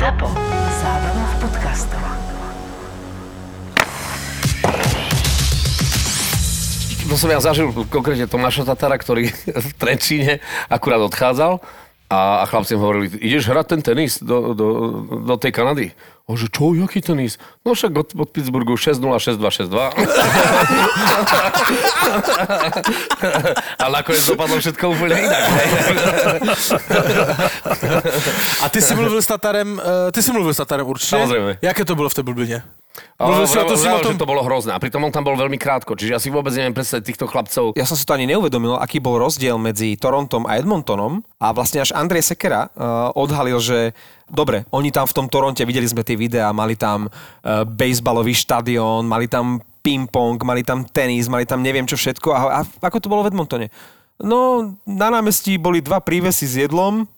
ZAPO. Zábrná v podcastov. To som ja zažil konkrétne Tomáša Tatara, ktorý v Trenčíne akurát odchádzal a, a chlapci mu hovorili, ideš hrať ten tenis do, do, do tej Kanady? A že čo, jaký tenis? No však od, od Pittsburghu 6-0, 6-2, 6-2. a nakoniec dopadlo všetko úplne inak. A ty si mluvil s Tatarem, uh, ty si mluvil s Tatarem určite? Samozrejme. Jaké to bylo v té Bubline? Mluvil Mluvil si o tom, si o tom... že to bolo hrozné. A pritom on tam bol veľmi krátko, čiže ja si vôbec neviem predstaviť týchto chlapcov. Ja som si to ani neuvedomil, aký bol rozdiel medzi Torontom a Edmontonom a vlastne až Andrej Sekera uh, odhalil, že dobre, oni tam v tom Toronte, videli sme tie videá, mali tam uh, baseballový štadión, mali tam ping-pong, mali tam tenis, mali tam neviem čo všetko. A, a ako to bolo v Edmontone? No, na námestí boli dva prívesy s jedlom,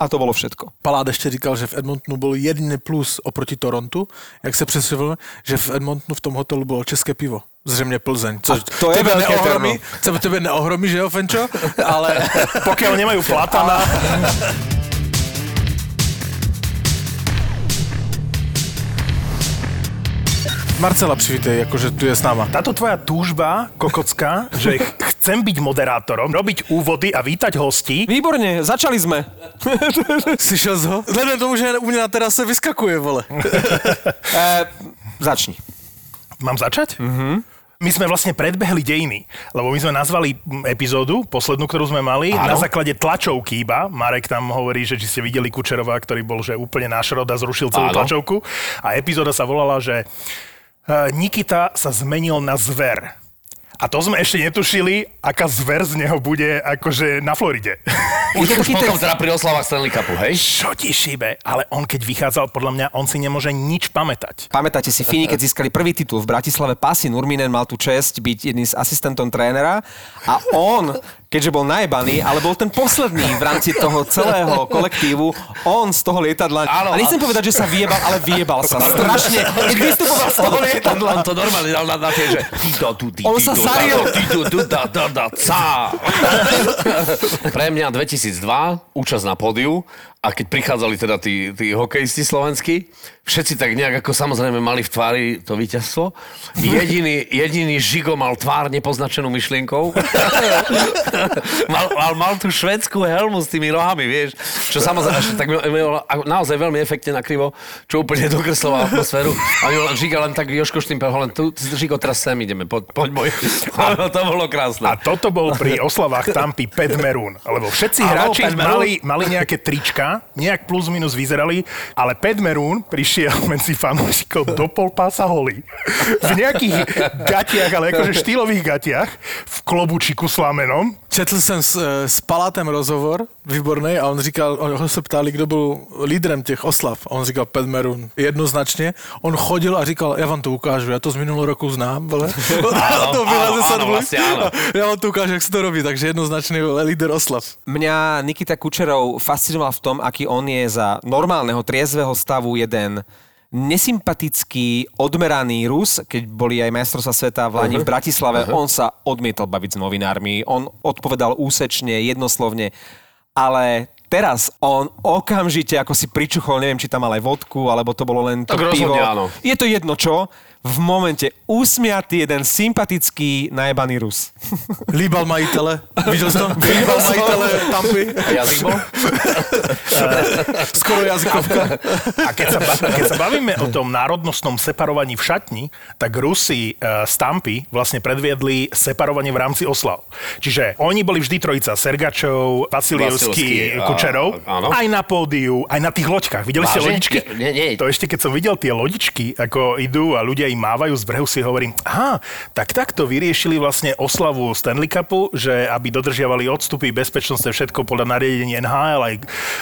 a to bylo všetko. Palát ještě říkal, že v Edmontonu byl jediný plus oproti Torontu, jak se přesvědčil, že v Edmontonu v tom hotelu bylo české pivo. Zřejmě Plzeň. Co, A to je tebe neohromí, co tebe neohromí, že jo, Fenčo? Ale Pokiaľ nemajú platana. Marcela přivítej, jakože tu je s náma. Táto tvoja túžba, kokocká, že ch- chcem byť moderátorom, robiť úvody a vítať hostí, Výborne, začali sme. Slyšel jsi ho? Vzhledem tomu, že u mě na terase vyskakuje, vole. E, začni. mám začať? Mm-hmm. My sme vlastne predbehli dejiny, lebo my sme nazvali epizódu, poslednú, ktorú sme mali, Áno. na základe tlačovky iba. Marek tam hovorí, že či ste videli Kučerova, ktorý bol že úplne náš rod a zrušil celú Áno. tlačovku. A epizóda sa volala, že Nikita sa zmenil na zver. A to sme ešte netušili, aká zver z neho bude akože na Floride. Už, to potom ten- teda pri oslavách Stanley Cupu, hej? Čo ti šíbe? Ale on keď vychádzal, podľa mňa, on si nemôže nič pamätať. Pamätáte si, Fini, keď získali prvý titul v Bratislave, Pasi Nurminen mal tu čest byť jedným z asistentom trénera a on, keďže bol najebaný, ale bol ten posledný v rámci toho celého kolektívu, on z toho lietadla, Áno, a nechcem a- povedať, že sa vyjebal, ale vyjebal sa. Strašne, keď vystupoval z toho lietadla. On to normálne dal na, na tie, že tu, On sa saril. Pre mňa 2002, účasť na pódiu, a keď prichádzali teda tí, tí hokejisti slovenskí, všetci tak nejak ako samozrejme mali v tvári to víťazstvo. Jediný, jediný Žigo mal tvár nepoznačenú myšlienkou. mal, mal, mal tú švedskú helmu s tými rohami, vieš, čo samozrejme, tak mi- mi- naozaj veľmi efektne nakrivo, čo úplne dokreslovalo atmosféru. A mi Žiga len tak Joško Štimpel, len tu, Žigo, teraz sem ideme, poď, poď môj. to bolo krásne. A toto bol pri oslavách Tampy Pat Maroon, lebo všetci hráči mali, mali nejaké trička, nejak plus minus vyzerali, ale Pat prišiel medzi fanúšikov do pol pása holý. V nejakých gatiach, ale akože štýlových gatiach, v klobučiku s lamenom. Četl jsem s, eh, s Palátem rozhovor, výborný, a on říkal, on ho se ptali, kdo byl lídrem těch oslav. A on říkal Pat jednoznačně. On chodil a říkal, já vám to ukážu, já to z minulého roku znám, vole. Áno, to byla áno, ze áno, vlastne. Já vám to ukážu, jak se to robí, takže jednoznačný vole, líder oslav. Mňa Nikita Kučerov fascinoval v tom, aký on je za normálneho, triezvého stavu jeden nesympatický, odmeraný Rus, keď boli aj majstrovstvá sveta v Lani v Bratislave, on sa odmietol baviť s novinármi, on odpovedal úsečne, jednoslovne, ale teraz on okamžite, ako si pričuchol, neviem, či tam mal aj vodku, alebo to bolo len to Tak pivo. rozhodne áno. Je to jedno čo, v momente usmiatý jeden sympatický najebaný Rus. Líbal majitele, viděl jsi to? Líbal majitele Tampy, A jazyk bol? skoro jazykovka. A keď sa, keď sa bavíme o tom národnostnom separovaní v šatni, tak Rusi uh, z Tampy vlastne predviedli separovanie v rámci oslav. Čiže oni boli vždy trojica Sergačov, Vasilievský, a- Kučerov. áno. Aj na pódiu, aj na tých loďkách. Videli ste lodičky? Nie, nie. To ešte keď som videl tie lodičky, ako idú a ľudia im mávajú z brehu, si hovorím, aha, tak takto vyriešili vlastne oslavu Stanley Cupu, že aby dodržiavali odstupy, bezpečnostné všetko podľa nariadení NHL, aj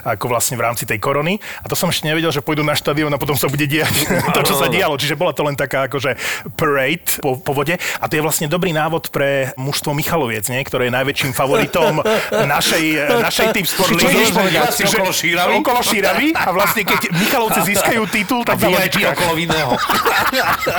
ako vlastne v rámci tej korony. A to som ešte nevedel, že pôjdu na štadión a potom sa bude diať to, čo sa dialo. Čiže bola to len taká akože parade po, po vode. A to je vlastne dobrý návod pre mužstvo Michaloviec, nie? ktoré je najväčším favoritom našej, našej typ sport okolo Šíravy? Okolo Šíravy a vlastne keď Michalovci získajú titul, tak VIP lodičkách. okolo vinného.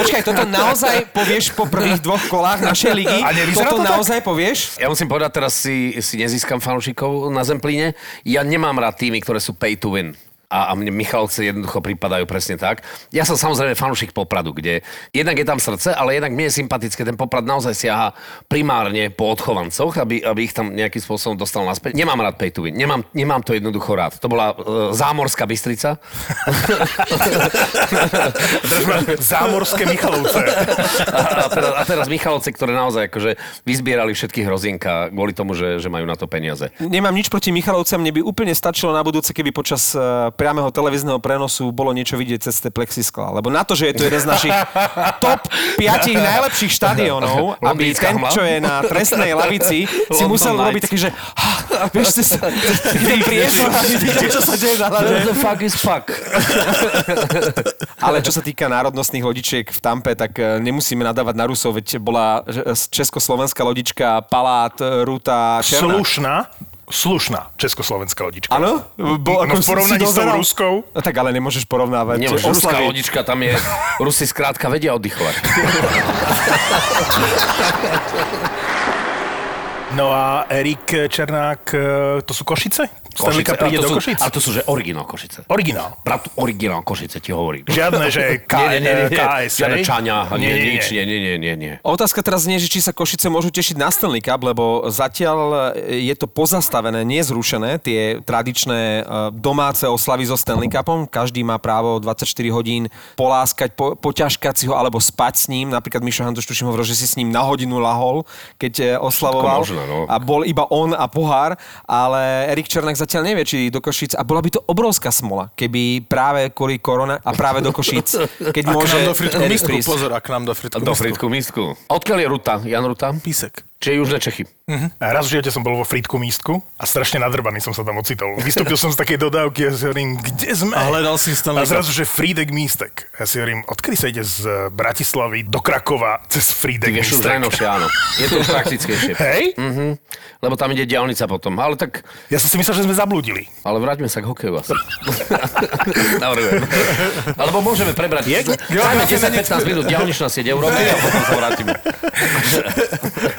Počkaj, toto naozaj povieš po prvých dvoch kolách našej ligy? A toto to tak? naozaj povieš? Ja musím povedať, teraz si, si nezískam fanúšikov na Zemplíne. Ja nemám rád týmy, ktoré sú pay to win. A, a mne Michalovce jednoducho pripadajú presne tak. Ja som samozrejme fanúšik Popradu, kde jednak je tam srdce, ale jednak mne je sympatické, ten Poprad naozaj siaha primárne po odchovancoch, aby, aby ich tam nejakým spôsobom dostal naspäť. Nemám rád win, nemám, nemám to jednoducho rád. To bola uh, zámorská Bystrica. Zámorské Michalovce. a, teraz, a teraz Michalovce, ktoré naozaj akože vyzbierali všetky hrozienka kvôli tomu, že, že majú na to peniaze. Nemám nič proti Michalovcam, mne by úplne stačilo na budúce, keby počas uh, priameho televízneho prenosu bolo niečo vidieť cez tie plexiskla. Lebo na to, že je to jeden z našich top 5 najlepších štadiónov, aby ten, čo je na trestnej lavici, si musel Knights. robiť taký, že vieš, si sa, ten priestor čo sa deje na hľade. the fuck is fuck? Ale čo sa týka národnostných lodičiek v Tampe, tak e, nemusíme nadávať na Rusov, veď bola československá lodička Palát, Ruta, Černá. Slušná, slušná československá lodička. Áno? Bo, No v porovnaní s tou ruskou? No tak ale nemôžeš porovnávať Nemôžeš, ruská oslavy. lodička, tam je, Rusi skrátka vedia oddychovať. No a Erik Černák, e, to sú Košice? Stanley Cup ale príde to do sú, Košic? ale to sú, že originál Košice. Originál. Brat, originál Košice ti hovorí. Žiadne, že K, nie, nie, nie, nie, KS, žiadne? Čaňa, nie, Nie, nie, nič, nie. nie, nie, nie, nie. Otázka teraz nie, že či sa Košice môžu tešiť na Stanley Cup, lebo zatiaľ je to pozastavené, nie zrušené, tie tradičné e, domáce oslavy so Stanley Cupom. Každý má právo 24 hodín poláskať, po, poťažkať si ho alebo spať s ním. Napríklad Mišo Hantoš tuším hovoril, že si s ním na hodinu lahol, keď e, oslavoval. možné, no. A bol iba on a pohár, ale Erik Černák zatiaľ nevie, či do Košic. A bola by to obrovská smola, keby práve kvôli korona a práve do Košic, keď A k môže nám do fritku mistku, prísť. pozor, a k nám do fritku Do mistku. Fritku místku. Odkiaľ je Ruta? Jan Ruta? Písek. Čiže Južné Čechy. A raz v živote som bol vo Fritku místku a strašne nadrbaný som sa tam ocitol. Vystúpil som z takej dodávky a si hovorím, kde sme? A hľadal si A Stanley zrazu, že Frídek místek. Ja si hovorím, odkedy sa ide z Bratislavy do Krakova cez Ty Frídek vieš už místek? najnovšie, áno. Je to už praktickejšie. Hej? Mhm. Lebo tam ide diálnica potom. Ale tak, Ja som si myslel, že sme zablúdili. ale vráťme sa k hokeju asi. Navrhujem. Alebo môžeme prebrať. Je? Dajme 10-15 minút diálničná sieť Európy a potom sa vrátime.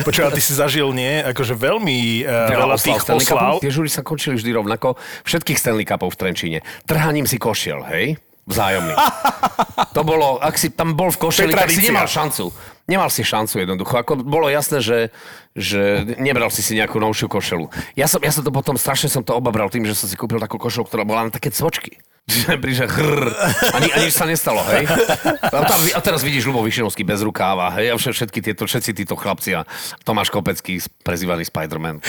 Počúva, ty si zažil, nie? Akože veľmi uh, veľa tých oslav. Tie žúry sa končili vždy rovnako. Všetkých Stanley Cupov v Trenčíne. Trhaním si košiel, hej? Vzájomný. to bolo, ak si tam bol v košeli, tak si nemal šancu. Nemal si šancu jednoducho. Ako bolo jasné, že, že nebral si si nejakú novšiu košelu. Ja som, ja som to potom, strašne som to obabral tým, že som si kúpil takú košelu, ktorá bola na také prišiel chrr. Ani, ani sa nestalo, hej? A, tam, a teraz vidíš Ľubo Višinovský bez rukáva, hej? A vše- všetky tieto, všetci títo chlapci a Tomáš Kopecký, prezývaný Spider-Man.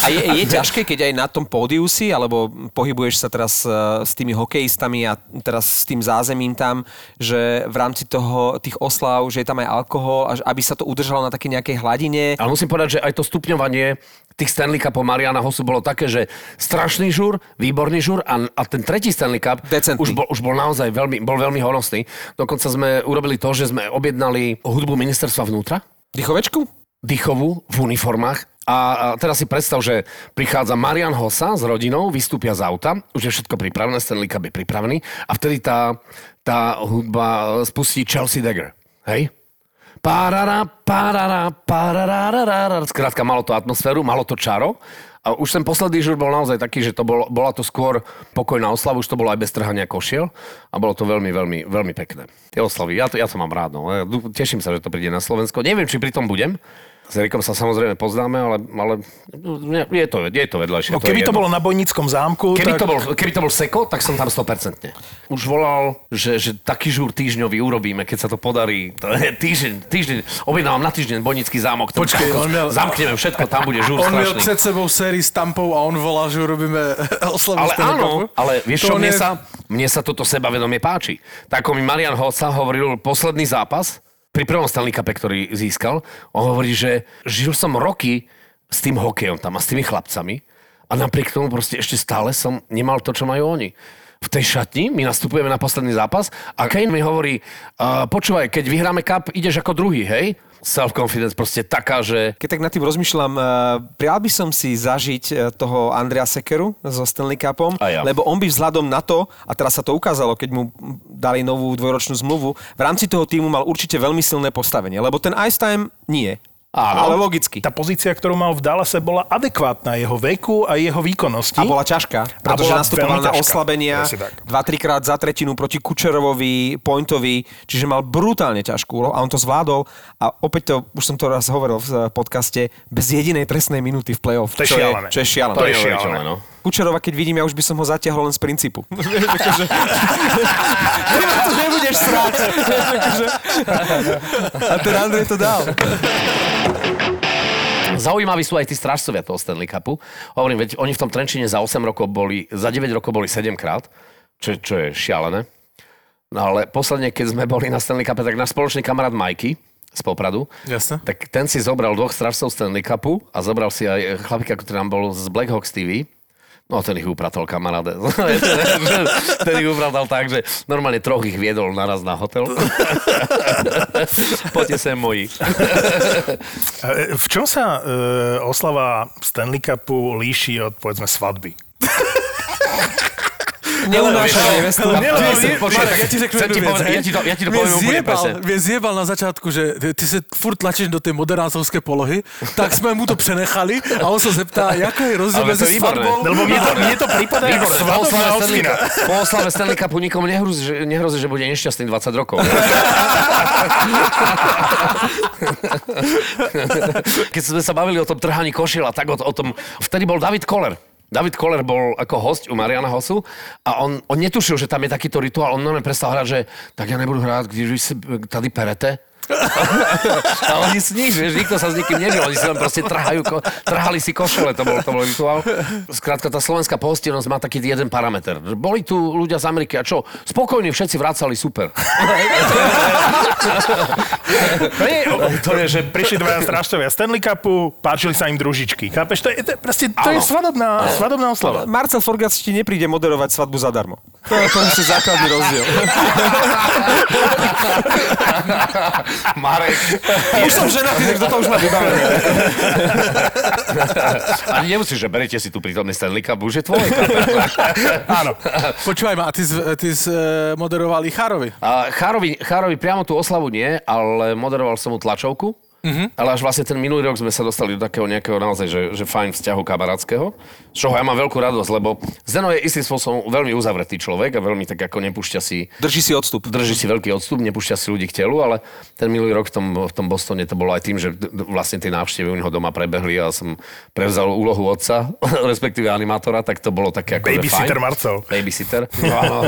A je, je ťažké, keď aj na tom pódiu si, alebo pohybuješ sa teraz eh, s tými hokejistami a teraz s tým zázemím tam, že v rámci toho, tých oslav, že je tam aj alkohol, a aby sa to udržalo na takej nejakej hladine. Ale musím povedať, že aj to stupňovanie tých Stanley Cupov Mariana Hosu bolo také, že strašný žur, výborný žur a, a ten tretí Stanley Cup Decentný. už bol, už bol naozaj veľmi, bol veľmi honosný. Dokonca sme urobili to, že sme objednali hudbu ministerstva vnútra, Dychovečku? dychovú v uniformách. A, teraz si predstav, že prichádza Marian Hossa s rodinou, vystúpia z auta, už je všetko pripravené, Stanley Cup je pripravený a vtedy tá, tá hudba spustí Chelsea Dagger. Hej? Parara, parara, parararara. Skrátka, malo to atmosféru, malo to čaro. A už ten posledný žur bol naozaj taký, že to bolo, bola to skôr pokojná oslava, už to bolo aj bez trhania košiel a bolo to veľmi, veľmi, veľmi pekné. Tie oslavy, ja to, ja to mám rád, no. Teším sa, že to príde na Slovensko. Neviem, či pri tom budem. S Erikom sa samozrejme poznáme, ale, ale je, to, je to vedľajšie. No, je keby to jedno. bolo na Bojnickom zámku, Keby, tak... to bol, keby to bol Seko, tak som tam 100%. Už volal, že, že taký žúr týždňový urobíme, keď sa to podarí. To je týždeň, týždeň, objednávam na týždeň Bonický zámok. To Počkej, on miel- Zamkneme všetko, tam bude žúr On strašný. pred sebou sérii s tampou a on volal, že urobíme oslavu Ale áno, ale vieš čo, To mne je- sa, mne sa toto sebavedomie páči. Tak ako mi Marian Hoca hovoril posledný zápas, pri prvom Stanley Cupe, ktorý získal, on hovorí, že žil som roky s tým hokejom tam a s tými chlapcami a napriek tomu proste ešte stále som nemal to, čo majú oni. V tej šatni my nastupujeme na posledný zápas a Kane mi hovorí, uh, počúvaj, keď vyhráme cup, ideš ako druhý, hej? Self-confidence proste taká, že Keď tak nad tým rozmýšľam, eh, prijal by som si zažiť eh, toho Andrea Sekeru so Stanley Cupom, ja. lebo on by vzhľadom na to, a teraz sa to ukázalo, keď mu dali novú dvojročnú zmluvu, v rámci toho týmu mal určite veľmi silné postavenie, lebo ten ice time nie. Áno. Ale logicky. Tá pozícia, ktorú mal v Dallase, bola adekvátna jeho veku a jeho výkonnosti. A bola ťažká, pretože bola nastupoval na ťažká. oslabenia Presne tak. 2-3 krát za tretinu proti Kučerovovi, Pointovi, čiže mal brutálne ťažkú úlohu a on to zvládol a opäť to, už som to raz hovoril v podcaste, bez jedinej trestnej minúty v play-off. To je čo šialené. Je, čo je šialené. To je šialené. no. Kučerova, keď vidím, ja už by som ho zatiahol len z princípu. Akože- to nebudeš srať. Akože- a ten Andrej to dal. Zaujímaví sú aj tí strážcovia toho Stanley Cupu. Hovorím, veď oni v tom Trenčine za 8 rokov boli, za 9 rokov boli 7 krát, čo, čo je šialené. No ale posledne, keď sme boli na Stanley Cupe, tak náš spoločný kamarát Majky z Popradu, Jasne. tak ten si zobral dvoch strážcov Stanley Cupu a zobral si aj chlapíka, ktorý nám bol z Black Hawks TV. No, ten ich upratal, kamaráde. ten ich upratal tak, že normálne troch ich viedol naraz na hotel. Poďte sem moji. V čom sa e, oslava Stanley Cupu líši od, povedzme, svadby? Neunáša nevestu. Ja ti to- poviem úplne presne. zjebal na začátku, že ty se furt tlačíš do tej moderátorské polohy, tak jsme mu to přenechali a on se zeptá, jaká je rozdíl mezi svatbou Lebo mne to, mne to prípada ako svadobná po oslave Stanley Cupu nikomu nehrozí, že, nehrozí, že bude nešťastný 20 rokov. Keď sme sa bavili o tom trhaní košila, tak o, o tom, vtedy bol David Koller. David Koller bol ako host u Mariana Hosu a on, on netušil, že tam je takýto rituál. On normálne prestal hrať, že tak ja nebudu hrať, když vy si tady perete. A oni s nich, vieš, nikto sa s nikým nebil, oni si len proste trhajú, ko, trhali si košele, to bol, to bol rituál. Skrátka, tá slovenská pohostinnosť má taký jeden parameter. Boli tu ľudia z Ameriky a čo? Spokojne všetci vracali super. To je, to je, že prišli dvaja strážcovia Stanley Cupu, páčili sa im družičky. Chápeš? To je, to proste, to je svadobná, svadobná oslava. Marcel Forgac ti nepríde moderovať svadbu zadarmo. To je to je základný rozdiel. Marek. Už som ženatý, tak toto už má vybavené. Ani nemusíš, že berete si tu prítomný Stanley Cup, už je tvoj. Áno. Počúvaj ma, a ty, z- ty eh, moderoval Chárovi. Chárovi, Chárovi priamo tú oslavu nie, ale moderoval som mu tlačovku. Mm-hmm. Ale až vlastne ten minulý rok sme sa dostali do takého nejakého naozaj, že, že fajn vzťahu kamarátskeho, z čoho ja mám veľkú radosť, lebo Zdeno je istým spôsobom veľmi uzavretý človek a veľmi tak ako nepúšťa si Drží si odstup. drží si veľký odstup, nepúšťa si ľudí k telu, ale ten minulý rok v tom, v tom Bostone to bolo aj tým, že vlastne tie návštevy u neho doma prebehli a som prevzal úlohu otca, respektíve animátora, tak to bolo také ako Babysitter. Marcel. Babysitter. No, áno.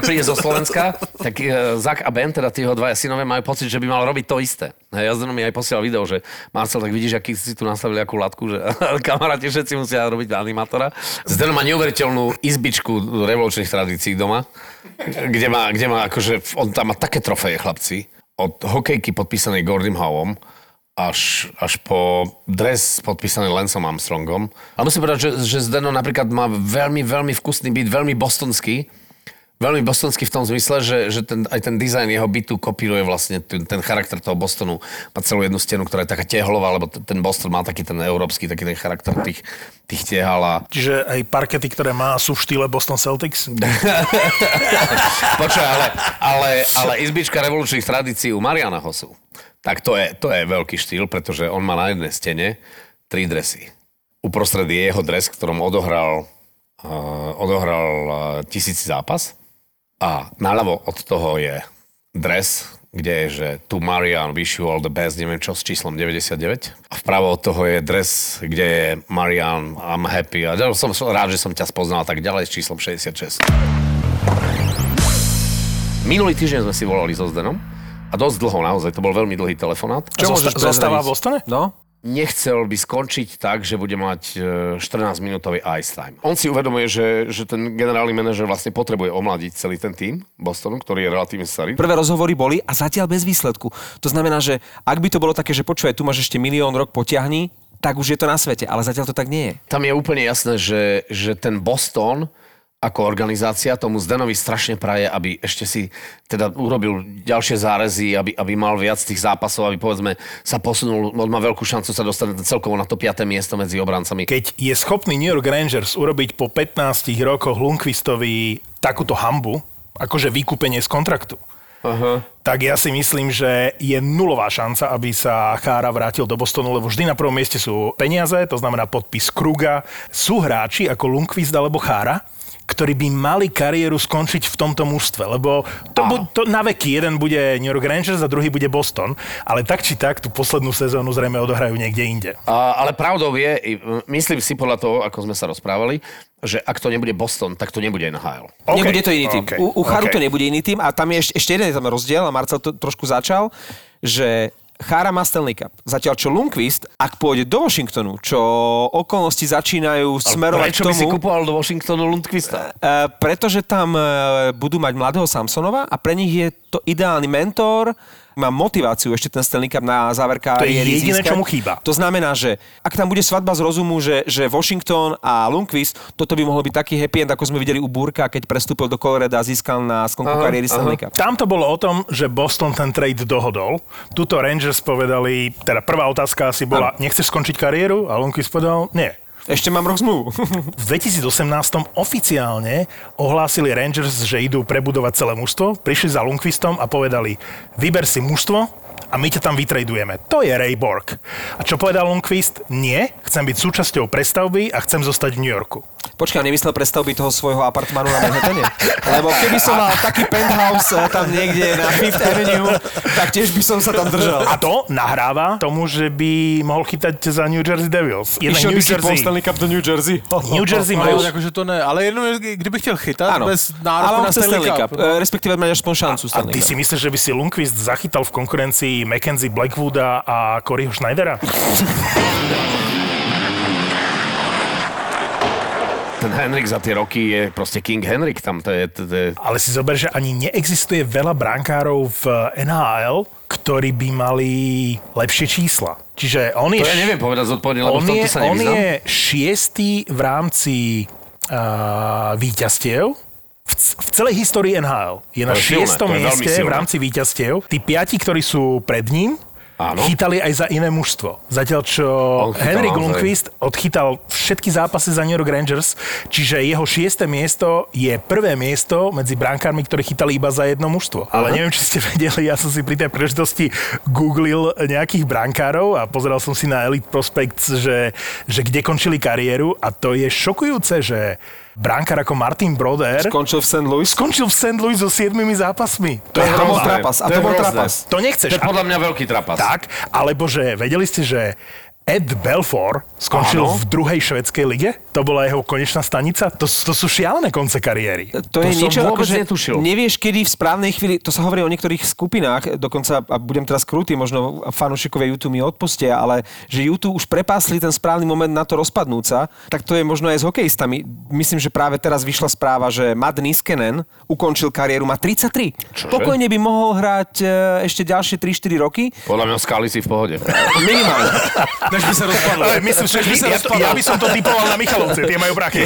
Príde zo Slovenska, tak uh, Zak a Ben, teda tí jeho dvaja synové, majú pocit, že by mal robiť to isté. Hej, ja mi aj posielal video, že Marcel, tak vidíš, aký si tu nastavili akú latku, že kamaráti všetci musia robiť animátora. Zdeno má neuveriteľnú izbičku revolučných tradícií doma, kde má, kde má akože, on tam má také trofeje, chlapci, od hokejky podpísanej Gordym Howom, až, až po dres podpísaný Lencom Armstrongom. A musím povedať, že, že Zdeno napríklad má veľmi, veľmi vkusný byt, veľmi bostonský. Veľmi bostonský v tom zmysle, že, že ten, aj ten dizajn jeho bytu kopíruje vlastne ten, ten charakter toho Bostonu. Má celú jednu stenu, ktorá je taká tehlová, lebo ten Boston má taký ten európsky, taký ten charakter tých, tých tehal a Čiže aj parkety, ktoré má, sú v štýle Boston Celtics. Počkaj, ale, ale, ale izbička revolučných tradícií u Mariana Hosu, tak to je, to je veľký štýl, pretože on má na jednej stene tri dresy. Uprostred je jeho dres, ktorom odohral, uh, odohral uh, tisíci zápas a naľavo od toho je dres, kde je, že tu Marian, wish you all the best, neviem čo, s číslom 99. A vpravo od toho je dres, kde je Marian, I'm happy. A som rád, že som ťa spoznal a tak ďalej s číslom 66. Minulý týždeň sme si volali so Zdenom a dosť dlho naozaj, to bol veľmi dlhý telefonát. Čo môžeš Zosta- zostáva v Bostone? No? Nechcel by skončiť tak, že bude mať e, 14-minútový ice time. On si uvedomuje, že, že ten generálny manažer vlastne potrebuje omladiť celý ten tým Bostonu, ktorý je relatívne starý. Prvé rozhovory boli a zatiaľ bez výsledku. To znamená, že ak by to bolo také, že počuje, tu máš ešte milión rok, potiahni, tak už je to na svete, ale zatiaľ to tak nie je. Tam je úplne jasné, že, že ten Boston ako organizácia tomu Zdenovi strašne praje, aby ešte si teda urobil ďalšie zárezy, aby, aby mal viac tých zápasov, aby povedzme sa posunul, on má veľkú šancu sa dostať celkovo na to 5. miesto medzi obrancami. Keď je schopný New York Rangers urobiť po 15 rokoch Lundqvistovi takúto hambu, akože vykúpenie z kontraktu, Aha. tak ja si myslím, že je nulová šanca, aby sa Chára vrátil do Bostonu, lebo vždy na prvom mieste sú peniaze, to znamená podpis Kruga. Sú hráči ako Lundqvist alebo Chára, ktorí by mali kariéru skončiť v tomto mužstve, lebo to, bu- to na veky, jeden bude New York Rangers a druhý bude Boston, ale tak či tak tú poslednú sezónu zrejme odohrajú niekde inde. A, ale pravdou je, myslím si podľa toho, ako sme sa rozprávali, že ak to nebude Boston, tak to nebude NHL. OK, Nebude to iný tým. OK, U, u Charu OK. to nebude iný tým a tam je ešte, ešte jeden je tam rozdiel a Marcel to trošku začal, že Chára má Stanley Cup. Zatiaľ čo Lundqvist, ak pôjde do Washingtonu, čo okolnosti začínajú smerovať Prečo k by si tomu... kupoval do Washingtonu Lundqvista? Uh, pretože tam uh, budú mať mladého Samsonova a pre nich je to ideálny mentor, má motiváciu ešte ten Stanley Cup na záver To je kariéry jediné, získať. čo mu chýba. To znamená, že ak tam bude svadba z rozumu, že, že Washington a Lundqvist, toto by mohol byť taký happy end, ako sme videli u Burka, keď prestúpil do Colorado a získal na skonku Aha, kariéry Stanley Cup. Tam to bolo o tom, že Boston ten trade dohodol. Tuto Rangers povedali, teda prvá otázka asi bola, nechceš skončiť kariéru? A Lundqvist povedal, nie. Ešte mám rok zmluvu. V 2018 oficiálne ohlásili Rangers, že idú prebudovať celé mužstvo, prišli za Lundqvistom a povedali, vyber si mužstvo a my ťa tam vytradujeme. To je Ray Borg. A čo povedal Lundqvist? Nie, chcem byť súčasťou prestavby a chcem zostať v New Yorku. Počkaj, nemyslel prestavby toho svojho apartmanu na Manhattane? Lebo keby som mal taký penthouse eh, tam niekde na Fifth Avenue, tak tiež by som sa tam držal. A to nahráva tomu, že by mohol chytať za New Jersey Devils. Jeden Išiel New by si po Jersey. Stanley Cup do New Jersey? New Jersey majú... akože to ne, ale jenom je, kdyby chtěl chytat Áno, bez nároku na chce Stanley Cup. Eh, respektíve mať aspoň šancu A Stanley ty Cup. si myslíš, že by si Lundqvist zachytal v konkurencii Mackenzie Blackwooda a Coryho Schneidera? Ten Henrik za tie roky je proste King Henrik. Tam to je, to je... Ale si zober, že ani neexistuje veľa brankárov v NHL, ktorí by mali lepšie čísla. Čiže on je... To ja neviem povedať zodpovedne, lebo on v tomto je, sa on nevyznám. je šiestý v rámci uh, víťazstiev v, v celej histórii NHL. Je na To šiestom to mieste v rámci víťazstiev. Tí piati, ktorí sú pred ním, Áno. chytali aj za iné mužstvo. Zatiaľ, čo Henrik. Lundqvist odchytal všetky zápasy za New York Rangers, čiže jeho šieste miesto je prvé miesto medzi brankármi, ktorí chytali iba za jedno mužstvo. Ale neviem, či ste vedeli, ja som si pri tej príležitosti googlil nejakých brankárov a pozeral som si na Elite Prospects, že, že kde končili kariéru a to je šokujúce, že brankár ako Martin Broder Skončil v St. Louis? skončil v St. Louis so siedmimi zápasmi. To, To je bol hrozné. trapas. A To to je bol trapas. To nechceš. To je podľa mňa veľký trapas. Tak, alebo že vedeli ste, že Ed Belfort skončil Áno. v druhej švedskej lige? To bola jeho konečná stanica? To, to sú šialené konce kariéry. To, To je niečo, vôbec že netušil. nevieš, kedy v správnej chvíli, to sa hovorí o niektorých skupinách, dokonca, a budem teraz krutý, možno fanúšikovia YouTube mi odpustia, ale že YouTube už prepásli ten správny moment na to rozpadnúť sa, tak to je možno aj s hokejistami. Myslím, že práve teraz vyšla správa, že Matt Niskanen ukončil kariéru, má 33. Čože? Pokojne by mohol hrať e, ešte ďalšie 3-4 roky. Podľa mňa skali si v pohode. Minimálne. Než by se rozpadlo. Ale myslím, že by sa ja, to, rozpadol. ja by som to typoval na Michalovce, tie majú prachy.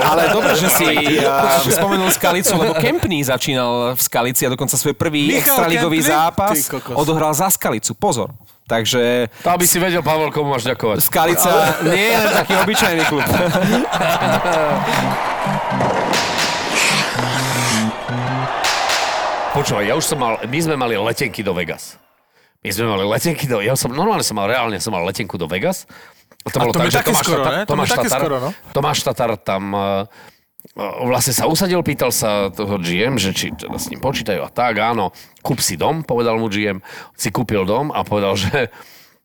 Ale dobre, že si uh, spomenul Skalicu, lebo Kempný začínal v Skalici a dokonca svoj prvý Michal extraligový Kempný? zápas odohral za Skalicu. Pozor. Takže To aby si vedel, Pavel, komu máš ďakovať. Skalica nie je taký obyčajný klub. Počúvaj, ja už som mal, my sme mali letenky do Vegas. My sme mali letenky do, ja som, normálne som mal, reálne som mal letenku do Vegas. A to A bolo to tak, že Tomáš skoro, Tatar, Tomáš Tatar, skoro, no. Tomáš Tatar tam uh, vlastne sa usadil, pýtal sa toho GM, že či teda s ním počítajú a tak, áno, kúp si dom, povedal mu GM, si kúpil dom a povedal, že,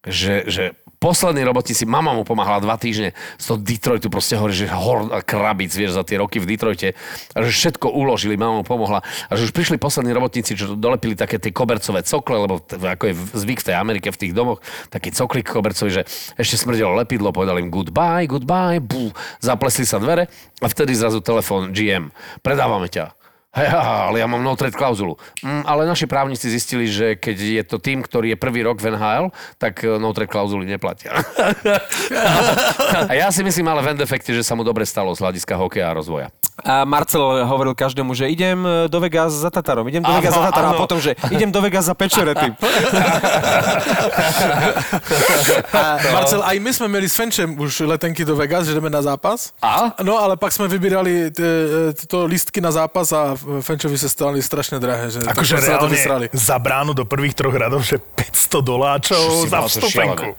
že, že poslední robotníci, mama mu pomáhala dva týždne z toho Detroitu, proste hovorí, že hor krabic, vieš, za tie roky v Detroite, a že všetko uložili, mama mu pomohla a že už prišli poslední robotníci, čo dolepili také tie kobercové cokle, lebo ako je zvyk v tej Amerike v tých domoch, taký coklik kobercový, že ešte smrdelo lepidlo, povedali im goodbye, goodbye, bú, zaplesli sa dvere a vtedy zrazu telefón GM, predávame ťa. Hej, ale ja mám no trade klauzulu. Mm, ale naši právnici zistili, že keď je to tým, ktorý je prvý rok v NHL, tak eh, no trade klauzuly neplatia. a ja si myslím ale v end efekte, že sa mu dobre stalo z hľadiska hokeja a rozvoja. A Marcel hovoril každému, že idem e, do Vegas za Tatarom, idem do Áno, Vegas za Tatarom a áno. potom, že idem do Vegas za Pečorety. A Marcel, aj my sme mieli s Fenčem už letenky do Vegas, že jdeme na zápas. A? No, ale pak sme vybírali t- tyto lístky na zápas a Fenčovi sa stali strašne drahé. Že Akože reálne za bránu do prvých troch radov, že 500 doláčov za vstupenku.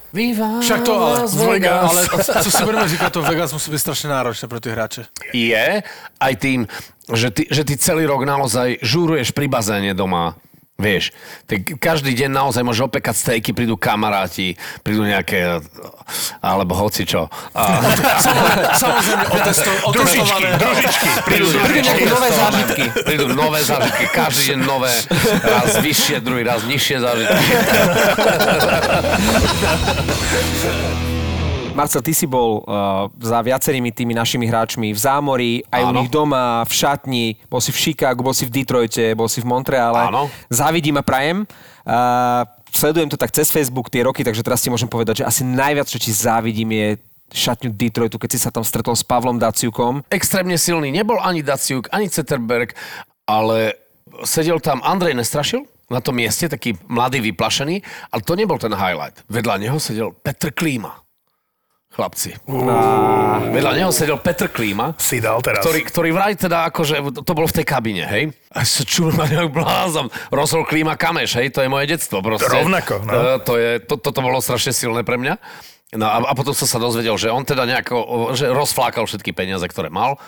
Však to, ale, Vegas. ale co si budeme říkať, to Vegas musí byť strašne náročné pre tých hráče. je aj tým, že ty, že ty celý rok naozaj žúruješ pri bazéne doma. Vieš, ty každý deň naozaj môžeš opekať stejky, prídu kamaráti, prídu nejaké, alebo hoci čo. A, Samozrejme, otesto, otestované. Družičky, prídu Prídu družičky. nejaké nové zážitky. prídu nové zážitky, každý deň nové, raz vyššie, druhý raz nižšie zážitky. Marcel, ty si bol uh, za viacerými tými našimi hráčmi v zámori, aj u Áno. nich doma, v šatni, bol si v Chicagu, bol si v Detroite, bol si v Montreale. Áno. Závidím a prajem. Uh, sledujem to tak cez Facebook tie roky, takže teraz ti môžem povedať, že asi najviac, čo ti závidím, je šatňu Detroitu, keď si sa tam stretol s Pavlom Daciukom. Extrémne silný, nebol ani Daciuk, ani Zetterberg, ale sedel tam Andrej Nestrašil, na tom mieste, taký mladý, vyplašený, ale to nebol ten highlight. Vedľa neho sedel Petr Klíma. Chlapci. Vedľa neho sedel Petr Klíma, Si dal teraz. ktorý, ktorý vraj teda akože, to bolo v tej kabine, hej? A sa čul na nejak blázam. Rosol klíma kameš, hej? To je moje detstvo proste. Rovnako, no. To, to je, to, toto bolo strašne silné pre mňa. No a, a potom som sa dozvedel, že on teda nejako, že rozflákal všetky peniaze, ktoré mal.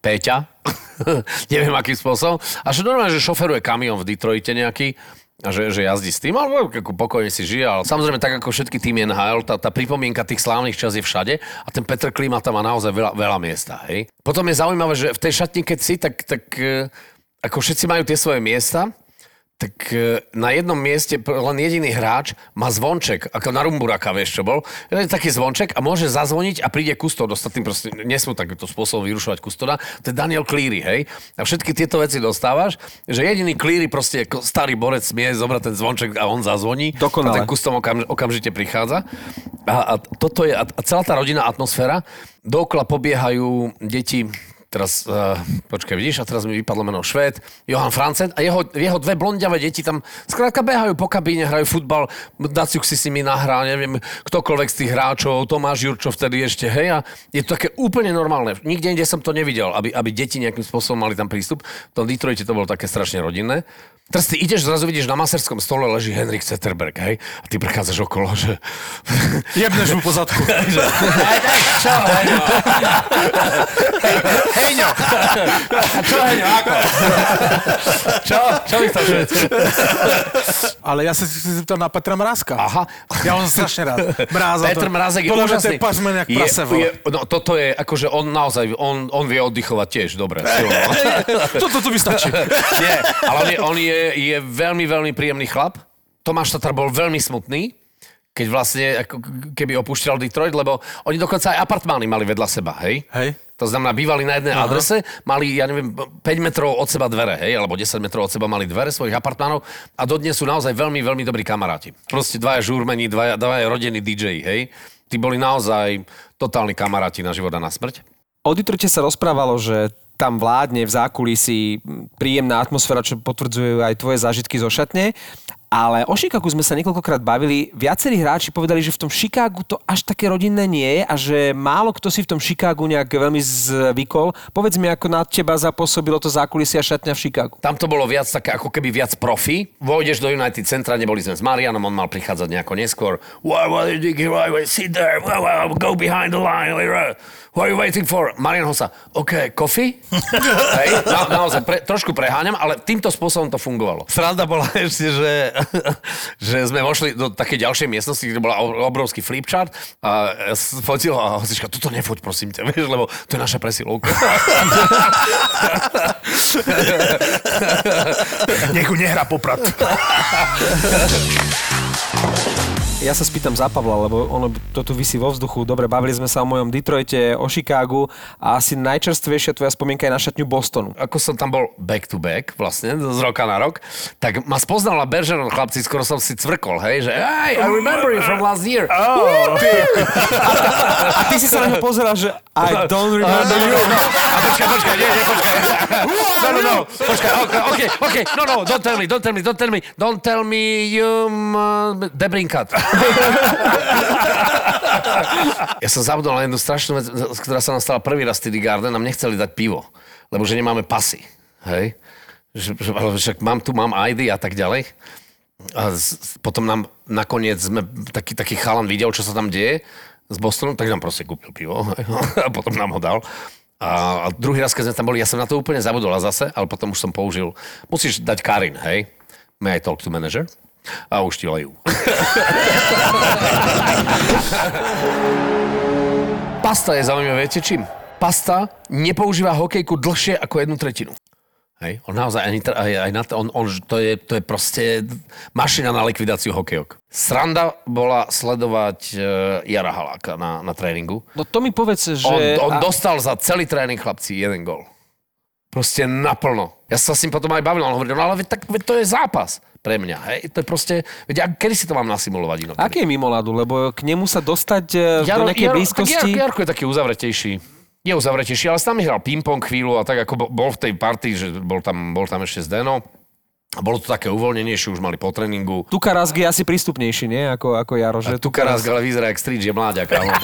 Péťa, neviem akým spôsobom. A že normálne, že šoferuje kamión v Detroite nejaký, a že, že jazdí s tým, ale ako pokojne si žije. Ale samozrejme, tak ako všetky týmy NHL, tá, tá pripomienka tých slávnych čas je všade a ten Petr Klima tam má naozaj veľa, veľa miesta. Hej? Potom je zaujímavé, že v tej šatni, keď si, tak, tak e, ako všetci majú tie svoje miesta, tak e, na jednom mieste len jediný hráč má zvonček, ako na Rumburaka, vieš čo bol. Je taký zvonček a môže zazvoniť a príde kustod. Ostatní proste nesmú takýmto spôsobom vyrušovať kustoda. To je Daniel Cleary, hej. A všetky tieto veci dostávaš, že jediný Cleary proste ako starý borec smie zobrať ten zvonček a on zazvoní. Dokonale. A ten kustom okam, okamžite prichádza. A, a toto je, a, a celá tá rodinná atmosféra, dookola pobiehajú deti Teraz, uh, počkaj, vidíš, a teraz mi vypadlo meno Švéd, Johan Francet a jeho, jeho dve blondiavé deti tam skrátka behajú po kabíne, hrajú futbal, Daciuk si s nimi nahrá, neviem, ktokoľvek z tých hráčov, Tomáš Jurčo vtedy ešte, hej, a je to také úplne normálne. Nikde inde som to nevidel, aby, aby deti nejakým spôsobom mali tam prístup. V tom Detroite to bolo také strašne rodinné. Teraz ty ideš, zrazu vidíš, na maserskom stole leží Henrik Zetterberg, hej, a ty prechádzaš okolo, že... Jebneš mu po zadku. Čo, Heňo? Čo, Heňo, ako? Čo? Čo by chcel povedať? Ale ja sa si chci zeptat na Petra Mrázka. Aha. Ja ho strašne rád. Mráza Petr to. Mrazek je Podľa mňa to úžasný. je pažmen jak prase, je, no, toto je, akože on naozaj, on, on vie oddychovať tiež, dobre. Toto tu mi stačí. Nie, ale on, je, on je, je veľmi, veľmi príjemný chlap. Tomáš Tatar bol veľmi smutný, keď vlastne, ako keby opúšťal Detroit, lebo oni dokonca aj apartmány mali vedľa seba, hej? Hej. To znamená, bývali na jednej adrese, mali, ja neviem, 5 metrov od seba dvere, hej, alebo 10 metrov od seba mali dvere svojich apartmánov a dodnes sú naozaj veľmi, veľmi dobrí kamaráti. Proste dvaja žúrmení, dvaja, dvaja rodení DJ, hej. Tí boli naozaj totálni kamaráti na život a na smrť. O Detroite sa rozprávalo, že tam vládne v zákulisí príjemná atmosféra, čo potvrdzujú aj tvoje zážitky zo šatne. Ale o Chicagu sme sa niekoľkokrát bavili. Viacerí hráči povedali, že v tom Chicagu to až také rodinné nie je a že málo kto si v tom Chicagu nejak veľmi zvykol. Povedz mi, ako na teba zapôsobilo to zákulisie a šatňa v Chicagu. Tam to bolo viac také, ako keby viac profi. Vojdeš do United Centra, neboli sme s Marianom, on mal prichádzať nejako neskôr. Why, why, why, why, sit there, why, why, go behind the line, what are you waiting for? Marian Hosa, OK, coffee? Hej, na, naozaj, pre, trošku preháňam, ale týmto spôsobom to fungovalo. Sranda bola ešte, že, že sme vošli do také ďalšej miestnosti, kde bola obrovský flipchart a som fotil a hosička, toto nefoť, prosím ťa, vieš, lebo to je naša presilovka. Nech ju nehrá poprat. Ja sa spýtam za Pavla, lebo ono to tu vysí vo vzduchu. Dobre, bavili sme sa o mojom Detroite, o Chicagu a asi najčerstvejšia tvoja spomienka je na šatňu Bostonu. ako som tam bol back to back, vlastne, z roka na rok, tak ma spoznal na Bergeron chlapci, skoro som si cvrkol, hej, že hey, I remember you from last year. Oh, A ty si sa na pozeral, že I don't remember you. A počkaj, počkaj, nie, nie, počkaj. No, no, no, počkaj, okay, okay, okay, no, no, don't tell me, don't tell me, don't tell me, don't tell me um, Debrinkat. ja som zabudol na jednu strašnú vec, ktorá sa nám stala prvý raz v TD Garden, nám nechceli dať pivo, lebo že nemáme pasy, hej. Že, že, ale však mám tu, mám ID a tak ďalej. A z, potom nám nakoniec sme, taký, taký chalan videl, čo sa tam deje z Bostonu, tak nám proste kúpil pivo a potom nám ho dal. A, druhý raz, keď sme tam boli, ja som na to úplne zabudol a zase, ale potom už som použil, musíš dať Karin, hej? May I talk to manager? A už ti lejú. Pasta je zaujímavé, viete čím? Pasta nepoužíva hokejku dlhšie ako jednu tretinu. Hej, on naozaj ani, aj, aj na to, on, on, to, je, to je proste mašina na likvidáciu hokejok. Sranda bola sledovať uh, Jara Haláka na, na tréningu. No to mi povedz, že... On, on a- dostal za celý tréning chlapci jeden gol. Proste naplno. Ja sa s ním potom aj bavil, on hovoril, no ale tak, to je zápas pre mňa. Hej? To je proste, veď, kedy si to mám nasimulovať inokedy? Aký je Mimoladu? Lebo k nemu sa dostať e, do nejakej blízkosti... Tak Jarko je taký uzavretejší. Je uzavretejší, ale s hral ping-pong chvíľu a tak ako bol v tej partii, že bol tam, bol tam ešte Zdeno. A bolo to také uvoľnenejšie, už mali po tréningu. Tuka Rask je asi prístupnejší, nie? Ako, ako Jaro. Že Tu raz ale vyzerá jak strič, je mláďa, kámo.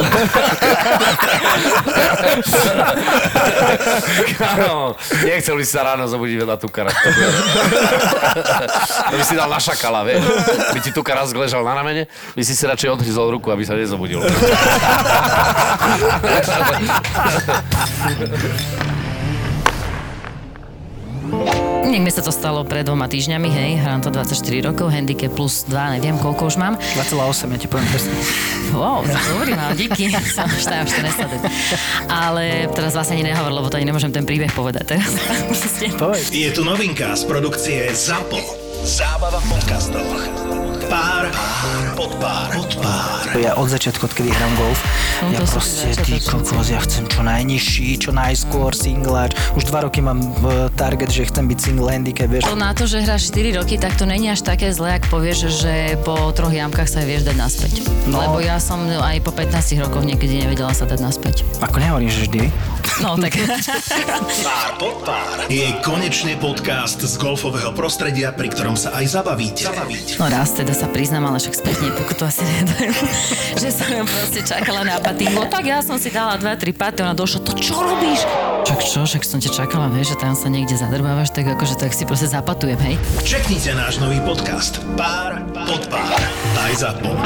kámo. Nechcel by sa ráno zobudiť vedľa Tukara. To by, to by si dal na šakala, vieš. By ti Tukar raz ležal na ramene, by si si radšej odhryzol ruku, aby sa nezobudil. Mi sa to stalo pred dvoma týždňami, hej, hrám to 24 rokov, handicap plus 2, neviem koľko už mám. 2,8, ja ti poviem presne. Wow, dobrý mám, díky, som už tam 14 let. Ale teraz vlastne ani nehovor, lebo to ani nemôžem ten príbeh povedať teraz. Je tu novinka z produkcie ZAPO. Zábava v podcastoch. Pár, pod pár, pod pár. Ja od začiatku, odkedy hrám golf, No ja proste, ty kokos, ja chcem čo najnižší, čo najskôr singláč. Už dva roky mám v target, že chcem byť single handicap, vieš. To na to, že hráš 4 roky, tak to není až také zlé, ak povieš, že po troch jamkách sa vieš dať naspäť. No. Lebo ja som aj po 15 rokoch niekedy nevedela sa dať naspäť. Ako nehovorím, že vždy. No tak... Pár pod pár je konečne podcast z golfového prostredia, pri ktorom sa aj zabavíte. zabavíte. No raz teda sa priznám, ale však spätne pokutu asi nedajú, že som ju proste čakala na patingu. Tak ja som si dala dva, tri paty, ona došla, to čo robíš? Čak čo, však som ťa čakala, vieš, že tam sa niekde zadrbávaš, tak akože tak si proste zapatujem, hej. Čeknite náš nový podcast Pár pod pár. Daj za po.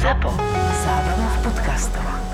Zapo. Zábrná v podcastovách.